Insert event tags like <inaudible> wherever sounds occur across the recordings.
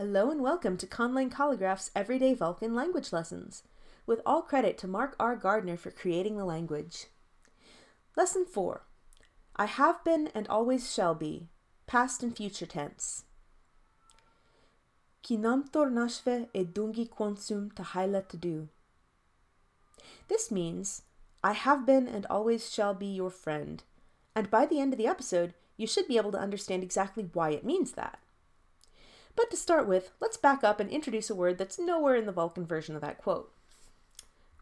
Hello and welcome to Conlang Calligraph's Everyday Vulcan Language Lessons, with all credit to Mark R. Gardner for creating the language. Lesson 4 I have been and always shall be, past and future tense. Kinamtor nashve e dungi quonsum tahaila do. This means, I have been and always shall be your friend, and by the end of the episode, you should be able to understand exactly why it means that. To start with, let's back up and introduce a word that's nowhere in the Vulcan version of that quote.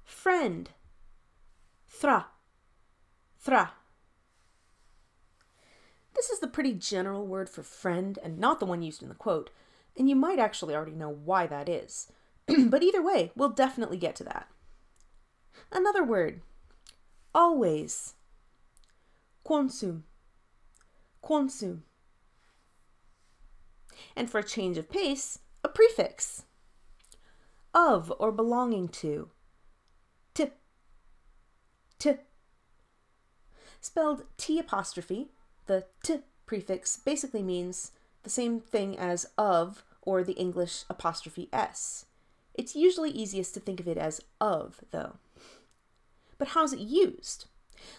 Friend. Thra. Thra. This is the pretty general word for friend and not the one used in the quote, and you might actually already know why that is. <clears throat> but either way, we'll definitely get to that. Another word. Always. Quonsum. Quonsum and for a change of pace, a prefix. Of or belonging to. T. T. Spelled T apostrophe, the T prefix basically means the same thing as of or the English apostrophe S. It's usually easiest to think of it as of, though. But how's it used?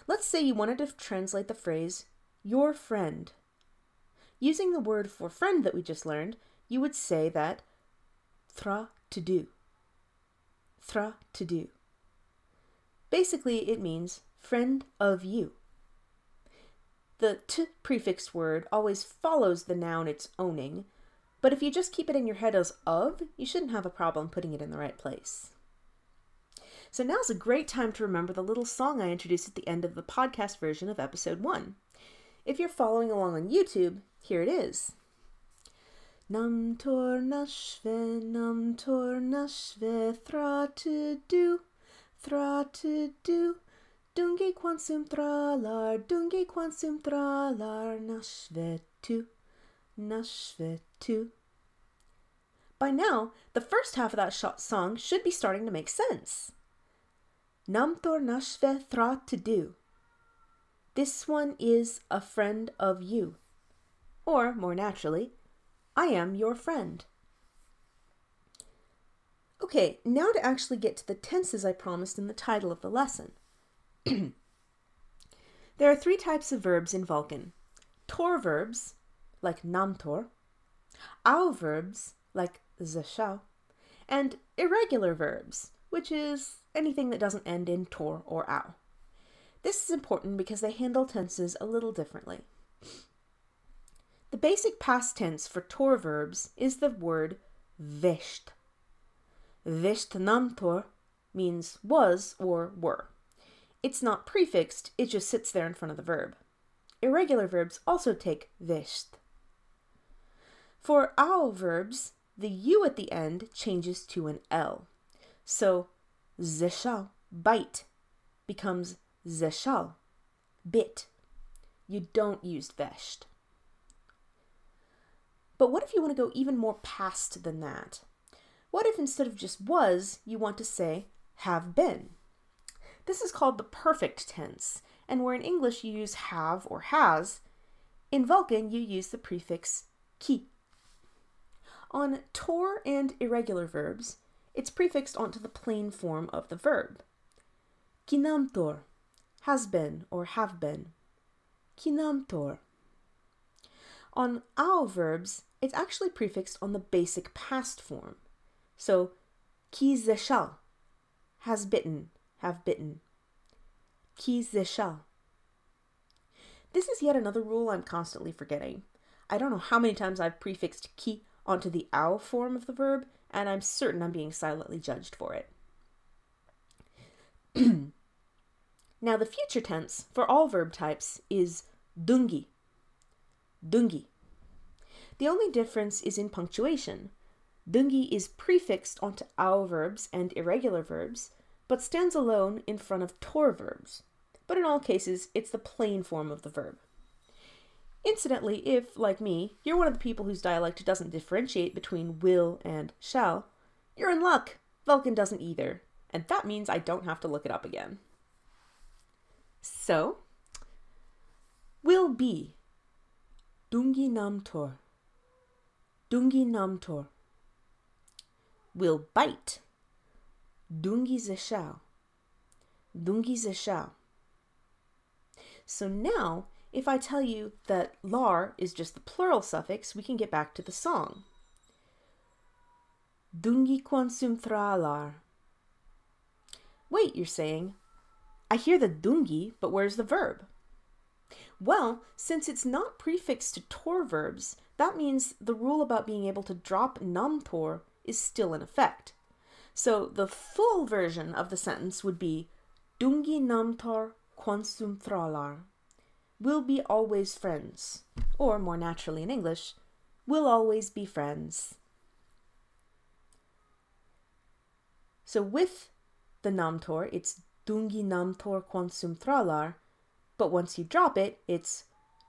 Let's say you wanted to translate the phrase, your friend, Using the word for friend that we just learned, you would say that thra to do. Thra to do. Basically, it means friend of you. The t prefixed word always follows the noun it's owning, but if you just keep it in your head as of, you shouldn't have a problem putting it in the right place. So now's a great time to remember the little song I introduced at the end of the podcast version of episode 1. If you're following along on YouTube, here it is. Nam tor nashve, nam tor nashve, thra to do, thra to do. Dungi quansum tralar, dungi quansum tralar, nashve tu, nashve tu. By now, the first half of that song should be starting to make sense. Nam tor nashve thra to do. This one is a friend of you. Or, more naturally, I am your friend. Okay, now to actually get to the tenses I promised in the title of the lesson. <clears throat> there are three types of verbs in Vulcan. Tor verbs, like namtor, au verbs, like zeshao, and irregular verbs, which is anything that doesn't end in tor or au. This is important because they handle tenses a little differently. The basic past tense for tor verbs is the word vesht. Vesht namtor means was or were. It's not prefixed, it just sits there in front of the verb. Irregular verbs also take vesht. For au verbs, the u at the end changes to an l. So zeshal, bite, becomes zeshal, bit. You don't use vesht. But what if you want to go even more past than that? What if instead of just was, you want to say have been? This is called the perfect tense, and where in English you use have or has, in Vulcan you use the prefix ki. On tor and irregular verbs, it's prefixed onto the plain form of the verb. Kinamtor, has been or have been. Kinamtor. On au verbs, it's actually prefixed on the basic past form. So, ki zeshal, has bitten, have bitten. Ki zeshal. This is yet another rule I'm constantly forgetting. I don't know how many times I've prefixed ki onto the au form of the verb, and I'm certain I'm being silently judged for it. <clears throat> now, the future tense for all verb types is dungi. Dungi. The only difference is in punctuation. Dungi is prefixed onto au verbs and irregular verbs, but stands alone in front of tor verbs. But in all cases, it's the plain form of the verb. Incidentally, if, like me, you're one of the people whose dialect doesn't differentiate between will and shall, you're in luck. Vulcan doesn't either, and that means I don't have to look it up again. So, will be Dungi nam tor. Dungi namtor. will bite. Dungi zeshao. Dungi zeshao. So now, if I tell you that lar is just the plural suffix, we can get back to the song. Dungi quansum thralar. Wait, you're saying. I hear the dungi, but where's the verb? Well, since it's not prefixed to tor verbs, that means the rule about being able to drop namtor is still in effect. So the full version of the sentence would be Dungi namtor quansum thralar. We'll be always friends. Or more naturally in English, we'll always be friends. So with the namtor, it's dungi namtor quansum thralar, but once you drop it, it's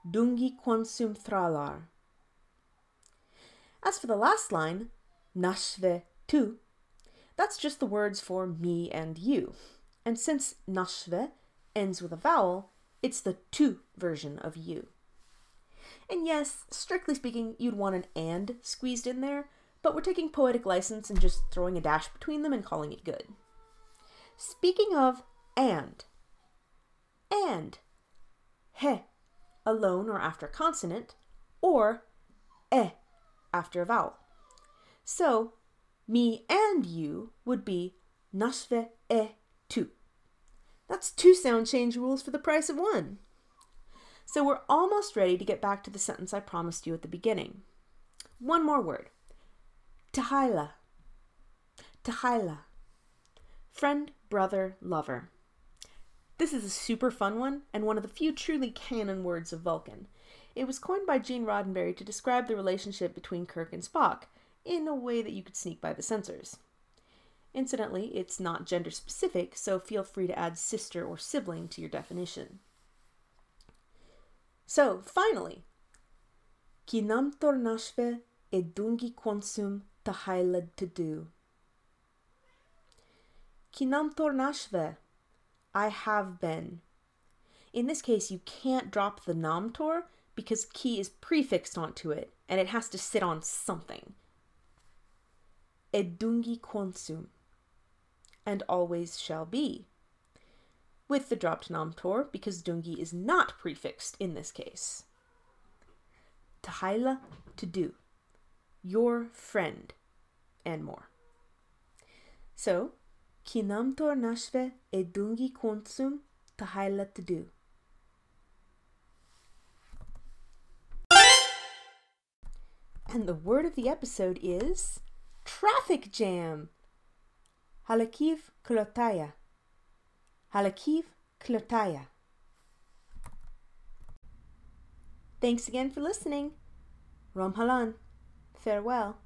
dungi quansum thralar. As for the last line, nashve tu, that's just the words for me and you. And since nashve ends with a vowel, it's the tu version of you. And yes, strictly speaking, you'd want an and squeezed in there, but we're taking poetic license and just throwing a dash between them and calling it good. Speaking of and, and, he, alone or after consonant, or e, after a vowel. So, me and you would be nashve e tu. That's two sound change rules for the price of one. So we're almost ready to get back to the sentence I promised you at the beginning. One more word. Tahila. Tahila. Friend, brother, lover. This is a super fun one and one of the few truly canon words of Vulcan. It was coined by Gene Roddenberry to describe the relationship between Kirk and Spock in a way that you could sneak by the censors. Incidentally, it's not gender specific, so feel free to add sister or sibling to your definition. So, finally, Kinam tornashve edungi quonsum tahailad to do. Kinam tornashve, I have been. In this case, you can't drop the namtor because ki is prefixed onto it and it has to sit on something. Edungi quonsum, and always shall be with the dropped namtor because dungi is not prefixed in this case. Tahaila, to do, your friend, and more. So, kinamtor nashve edungi. And the word of the episode is traffic jam. Halakiv klotaya. Halakiv Klotaya. Thanks again for listening. Rom Halan. Farewell.